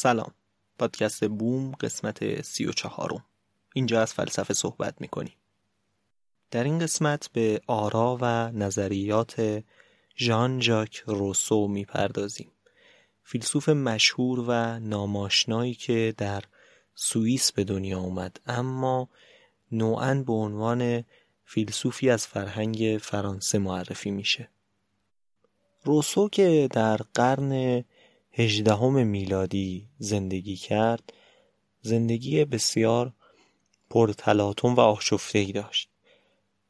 سلام. پادکست بوم قسمت سی و چهارم. اینجا از فلسفه صحبت می‌کنیم. در این قسمت به آرا و نظریات ژان ژاک روسو می‌پردازیم. فیلسوف مشهور و ناماشنایی که در سوئیس به دنیا اومد اما نوعا به عنوان فیلسوفی از فرهنگ فرانسه معرفی میشه. روسو که در قرن هجدهم میلادی زندگی کرد. زندگی بسیار پرتلاطم و آشفته داشت.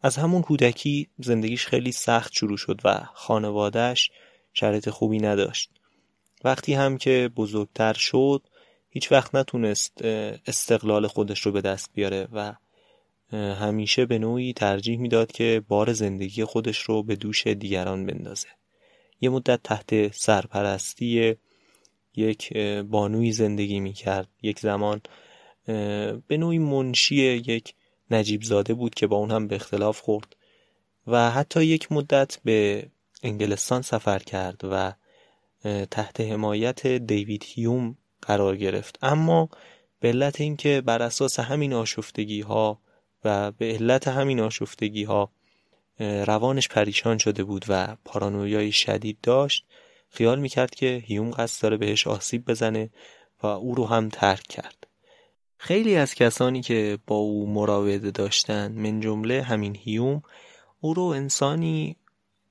از همون کودکی زندگیش خیلی سخت شروع شد و خانوادهش شرایط خوبی نداشت. وقتی هم که بزرگتر شد هیچ وقت نتونست استقلال خودش رو به دست بیاره و همیشه به نوعی ترجیح می‌داد که بار زندگی خودش رو به دوش دیگران بندازه. یه مدت تحت سرپرستی یک بانوی زندگی می کرد یک زمان به نوعی منشی یک نجیب زاده بود که با اون هم به اختلاف خورد و حتی یک مدت به انگلستان سفر کرد و تحت حمایت دیوید هیوم قرار گرفت. اما به علت اینکه بر اساس همین آشفتگی ها و به علت همین آشفتگی ها روانش پریشان شده بود و پارانویای شدید داشت خیال می‌کرد که هیوم قصد داره بهش آسیب بزنه و او رو هم ترک کرد. خیلی از کسانی که با او مراوده داشتن من جمله همین هیوم او رو انسانی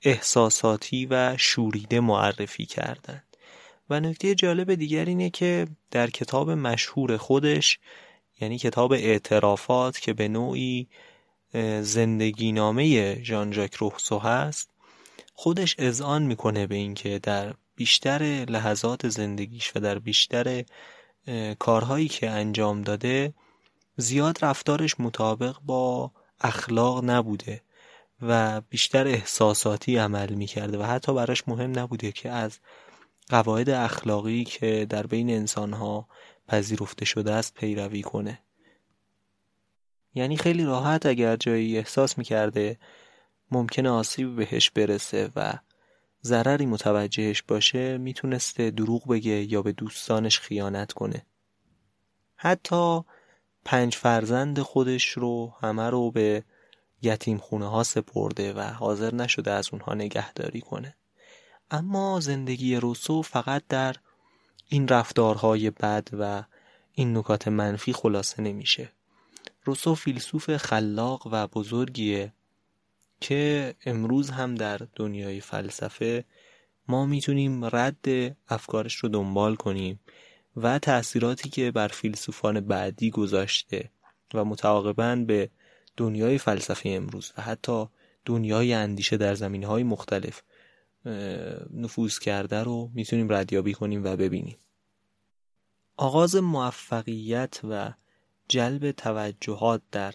احساساتی و شوریده معرفی کردند و نکته جالب دیگر اینه که در کتاب مشهور خودش یعنی کتاب اعترافات که به نوعی زندگی نامه ژان ژاک روسو هست خودش اذعان می‌کنه به اینکه در بیشتر لحظات زندگیش و در بیشتر کارهایی که انجام داده زیاد رفتارش مطابق با اخلاق نبوده و بیشتر احساساتی عمل می‌کرده و حتی براش مهم نبوده که از قواعد اخلاقی که در بین انسانها پذیرفته شده است پیروی کنه. یعنی خیلی راحت اگر جایی احساس می‌کرده ممکنه آسیب بهش برسه و ضرری متوجهش باشه می‌تونسته دروغ بگه یا به دوستانش خیانت کنه. حتی پنج فرزند خودش رو همه رو به یتیم خونه ها سپرده و حاضر نشده از اونها نگهداری کنه. اما زندگی روسو فقط در این رفتارهای بد و این نکات منفی خلاصه نمیشه. روسو فیلسوف خلاق و بزرگیه. که امروز هم در دنیای فلسفه ما می‌تونیم رد افکارش رو دنبال کنیم و تأثیراتی که بر فیلسوفان بعدی گذاشته و متعاقبا به دنیای فلسفه امروز و حتی دنیای اندیشه در زمین های مختلف نفوذ کرده رو می‌تونیم ردیابی کنیم و ببینیم. آغاز موفقیت و جلب توجهات در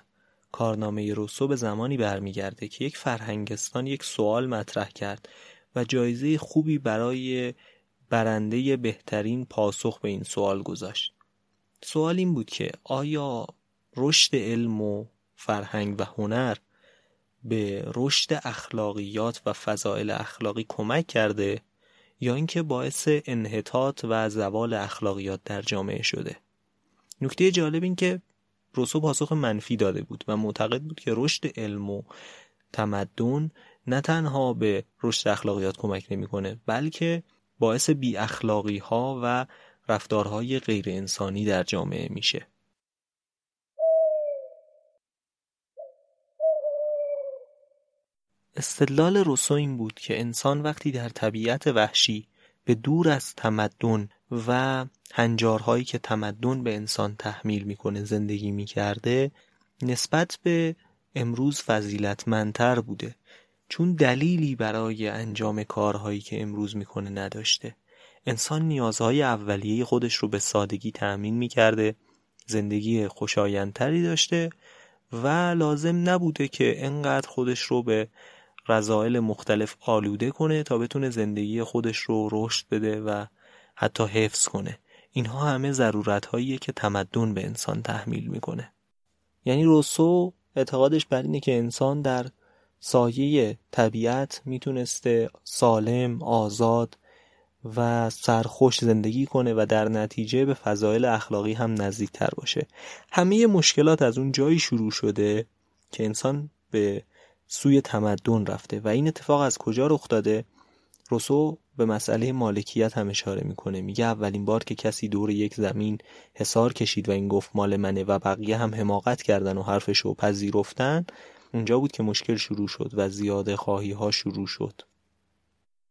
کارنامه روسو به زمانی برمیگرده که یک فرهنگستان یک سوال مطرح کرد و جایزه خوبی برای برنده بهترین پاسخ به این سوال گذاشت. سوال این بود که آیا رشد علم و فرهنگ و هنر به رشد اخلاقیات و فضائل اخلاقی کمک کرده یا اینکه باعث انحطاط و زوال اخلاقیات در جامعه شده نکته جالب این که روسو پاسخ منفی داده بود و معتقد بود که رشد علم و تمدن نه تنها به رشد اخلاقیات کمک نمی‌کنه بلکه باعث بی اخلاقی ها و رفتارهای غیر انسانی در جامعه میشه. استدلال روسو این بود که انسان وقتی در طبیعت وحشی به دور از تمدن و هنجارهایی که تمدن به انسان تحمیل می‌کنه زندگی می‌کرده نسبت به امروز فضیلتمندتر بوده. چون دلیلی برای انجام کارهایی که امروز می‌کنه نداشته. انسان نیازهای اولیه خودش رو به سادگی تأمین می‌کرده زندگی خوشایندتری داشته و لازم نبوده که انقدر خودش رو به رضایل مختلف آلوده کنه تا بتونه زندگی خودش رو رشد بده و حتی حفظ کنه. اینها همه ضرورت هاییه که تمدن به انسان تحمیل می‌کنه. یعنی روسو اعتقادش بر اینه که انسان در سایه طبیعت می‌تونسته سالم، آزاد و سرخوش زندگی کنه و در نتیجه به فضایل اخلاقی هم نزدیکتر باشه. همه مشکلات از اون جایی شروع شده که انسان به سوی تمدن رفته. و این اتفاق از کجا رخ داده؟ روسو به مسئله مالکیت هم اشاره می‌کنه. میگه اولین بار که کسی دور یک زمین حسار کشید و این گفت مال منه و بقیه هم حماقت کردن و حرفشو پذیرفتن اونجا بود که مشکل شروع شد و زیاده خواهی ها شروع شد.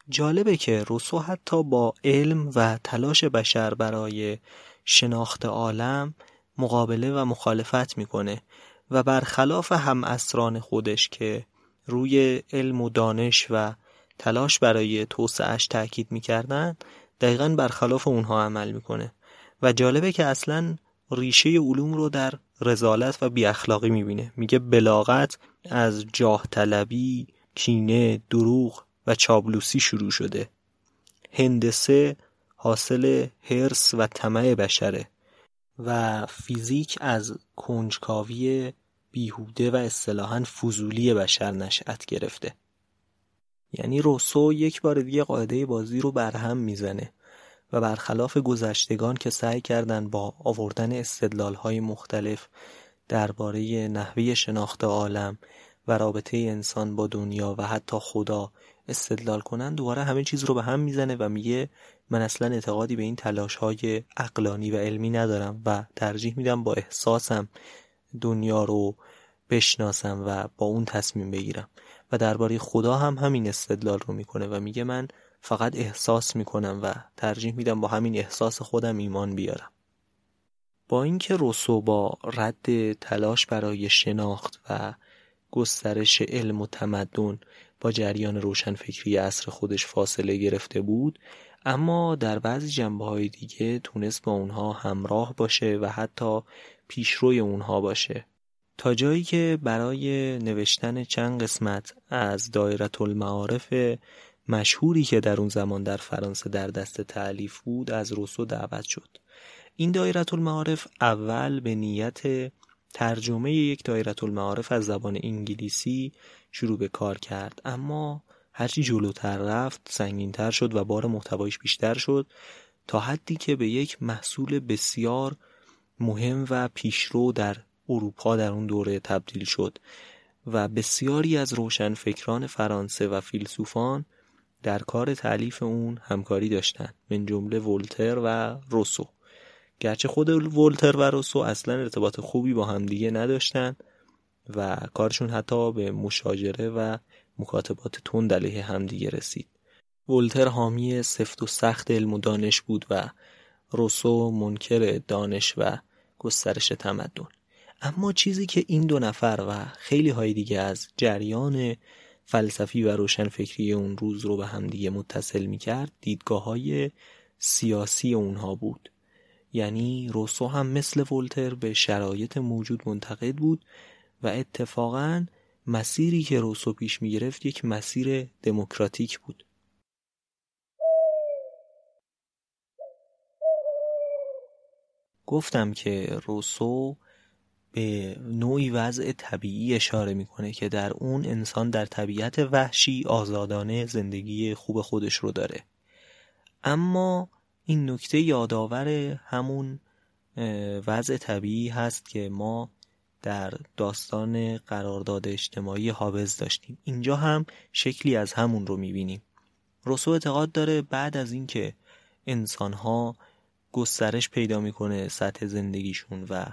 جالبه که روسو حتی با علم و تلاش بشر برای شناخت عالم مقابله و مخالفت می‌کنه و برخلاف هم اسران خودش که روی علم و دانش و تلاش برای توسعهش تاکید می‌کردن دقیقا برخلاف اونها عمل می‌کنه. و جالبه که اصلا ریشه علوم رو در رزالت و بی اخلاقی می‌بینه. میگه بلاغت از جاه طلبی، کینه، دروغ و چابلوسی شروع شده. هندسه حاصل هرس و طمع بشره و فیزیک از کنجکاوی بیهوده و اصطلاحا فضولی بشر نشأت گرفته. یعنی روسو یک بار دیگه قاعده بازی رو برهم می‌زنه و برخلاف گذشتگان که سعی کردن با آوردن استدلال های مختلف درباره نحوه شناخت عالم و رابطه انسان با دنیا و حتی خدا استدلال کنن دوباره همه چیز رو به هم می‌زنه و میگه من اصلا اعتقادی به این تلاش های اقلانی و علمی ندارم و ترجیح میدم با احساسم دنیا رو بشناسم و با اون تصمیم بگیرم. و درباره خدا هم همین استدلال رو می‌کنه و میگه من فقط احساس می‌کنم و ترجیح میدم با همین احساس خودم ایمان بیارم. با اینکه روسو با رد تلاش برای شناخت و گسترش علم و تمدن با جریان روشنفکری عصر خودش فاصله گرفته بود اما در بعضی جنبه های دیگه تونست با اونها همراه باشه و حتی پیشروی اونها باشه. تا جایی که برای نوشتن چند قسمت از دایره المعارف مشهوری که در اون زمان در فرانسه در دست تعلیف بود از روسو دعوت شد. این دایره المعارف اول به نیت ترجمه یک دایره المعارف از زبان انگلیسی شروع به کار کرد. اما هرچی جلوتر رفت سنگینتر شد و بار محتوایش بیشتر شد تا حدی که به یک محصول بسیار مهم و پیشرو در اروپا در اون دوره تبدیل شد و بسیاری از روشنفکران فرانسه و فیلسوفان در کار تعلیف اون همکاری داشتند من جمله ولتر و روسو. گرچه خود ولتر و روسو اصلا ارتباط خوبی با همدیگه نداشتند و کارشون حتی به مشاجره و مکاتبات تند علیه همدیگه رسید. ولتر حامی سفت و سخت علم و دانش بود و روسو منکر دانش و گسترش تمدن. اما چیزی که این دو نفر و خیلی های دیگه از جریان فلسفی و روشنفکری اون روز رو به همدیگه متصل می کرد دیدگاه های سیاسی اونها بود. یعنی روسو هم مثل ولتر به شرایط موجود منتقد بود و اتفاقا مسیری که روسو پیش می گرفت یک مسیر دموکراتیک بود. گفتم که روسو به نوعی وضع طبیعی اشاره می‌کنه که در اون انسان در طبیعت وحشی آزادانه زندگی خوب خودش رو داره. اما این نکته یادآور همون وضع طبیعی هست که ما در داستان قرارداد اجتماعی حابز داشتیم. اینجا هم شکلی از همون رو می‌بینیم. روسو اعتقاد داره بعد از اینکه انسانها گسترش پیدا می‌کنه سطح زندگیشون و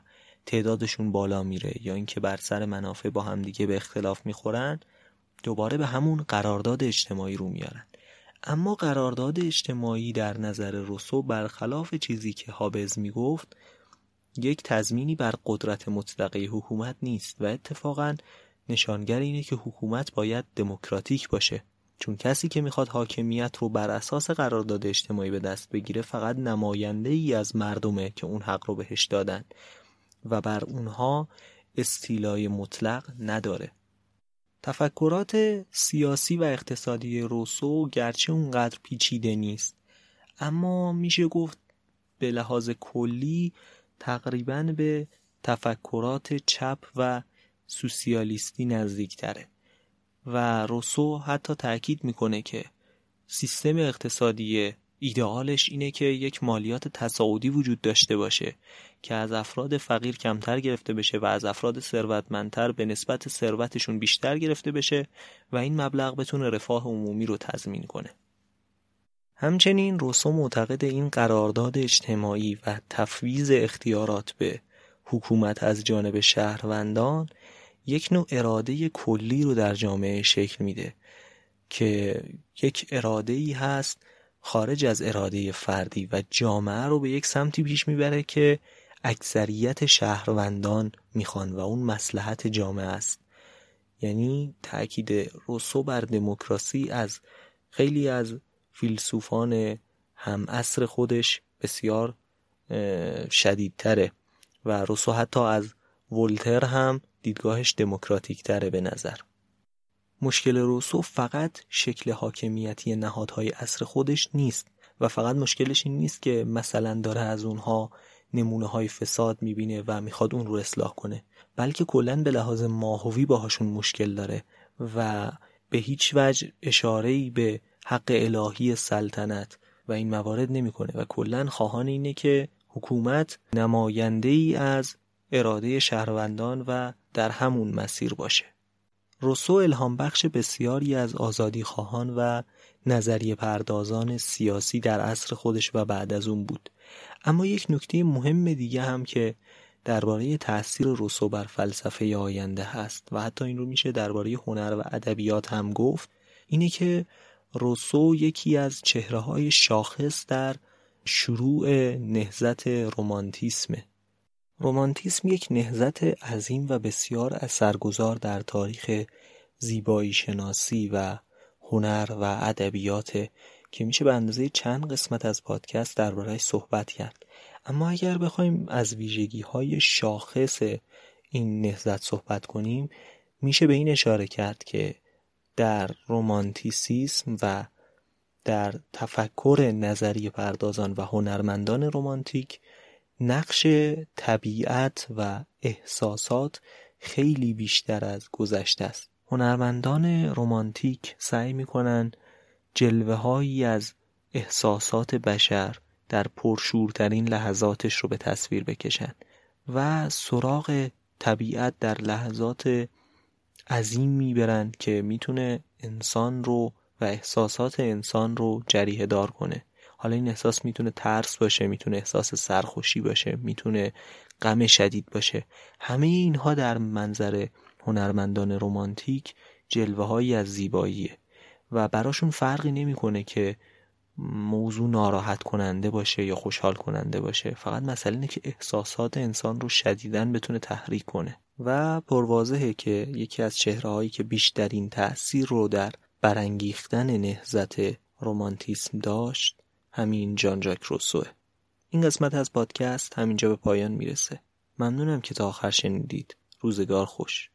تعدادشون بالا میره یا اینکه بر سر منافع با همدیگه به اختلاف می‌خورن دوباره به همون قرارداد اجتماعی رو میارن. اما قرارداد اجتماعی در نظر روسو برخلاف چیزی که هابز می‌گفت یک تضمینی بر قدرت مطلقه حکومت نیست و اتفاقا نشانگر اینه که حکومت باید دموکراتیک باشه. چون کسی که می‌خواد حاکمیت رو بر اساس قرارداد اجتماعی به دست بگیره فقط نماینده ای از مردمه که اون حق رو بهش دادن. و بر اونها استیلای مطلق نداره. تفکرات سیاسی و اقتصادی روسو گرچه اونقدر پیچیده نیست اما میشه گفت به لحاظ کلی تقریبا به تفکرات چپ و سوسیالیستی نزدیک تره و روسو حتی تاکید می‌کنه که سیستم اقتصادی ایدئالش اینه که یک مالیات تصاعدی وجود داشته باشه که از افراد فقیر کمتر گرفته بشه و از افراد ثروتمندتر به نسبت ثروتشون بیشتر گرفته بشه و این مبلغ بتونه رفاه عمومی رو تضمین کنه. همچنین روسو معتقد این قرارداد اجتماعی و تفویض اختیارات به حکومت از جانب شهروندان یک نوع اراده کلی رو در جامعه شکل میده که یک اراده ای هست خارج از اراده فردی و جامعه رو به یک سمتی پیش می‌بره که اکثریت شهروندان می‌خوان و اون مسلحت جامعه است. یعنی تاکید روسو بر دموکراسی از خیلی از فیلسوفان هم اصر خودش بسیار شدیدتره و روسو حتی از ولتر هم دیدگاهش دموکراتیک تره به نظر. مشکل روسو فقط شکل حاکمیتی نهادهای اصر خودش نیست و فقط مشکلش این نیست که مثلا داره از اونها نمونه های فساد می‌بینه و می‌خواد اون رو اصلاح کنه بلکه کلا به لحاظ ماهوی باهاشون مشکل داره و به هیچ وجه اشاره به حق الهی سلطنت و این موارد نمی‌کنه و کلا خواهان اینه که حکومت نماینده ای از اراده شهروندان و در همون مسیر باشه. روسو الهام بخش بسیاری از آزادی خواهان و نظریه پردازان سیاسی در عصر خودش و بعد از اون بود. اما یک نکته مهم دیگه هم که درباره تاثیر روسو بر فلسفه آینده هست و حتی این رو میشه درباره هنر و ادبیات هم گفت اینه که روسو یکی از چهره های شاخص در شروع نهزت رومانتیسمه رومانتیسم یک نهزت عظیم و بسیار اثرگذار در تاریخ زیبایی شناسی و هنر و ادبیات که میشه به اندازه چند قسمت از پادکست دربارهش صحبت کرد. اما اگر بخوایم از ویژگی های شاخص این نهزت صحبت کنیم میشه به این اشاره کرد که در رومانتیسیسم و در تفکر نظری پردازان و هنرمندان رومانتیک نقش طبیعت و احساسات خیلی بیشتر از گذشته است. هنرمندان رومانتیک سعی می‌کنن جلوه هایی از احساسات بشر در پرشورترین لحظاتش رو به تصویر بکشن و سراغ طبیعت در لحظات عظیم می‌برند که می‌تونه انسان رو و احساسات انسان رو جریه دار کنه. حالا این احساس می‌تونه ترس باشه می‌تونه احساس سرخوشی باشه می‌تونه غم شدید باشه. همه اینها در منظر هنرمندان رومانتیک جلوه هایی از زیباییه و براشون فرقی نمی‌کنه که موضوع ناراحت کننده باشه یا خوشحال کننده باشه. فقط مسئله اینه که احساسات انسان رو شدیدن بتونه تحریک کنه. و پروازهه که یکی از چهره هایی که بیشترین تأثیر رو در برانگیختن نهزت رومانتیسم داشت همین جان جاک روسوه. این قسمت از پادکست همینجا به پایان می‌رسه. ممنونم که تا آخر شنیدید. روزگار خوش.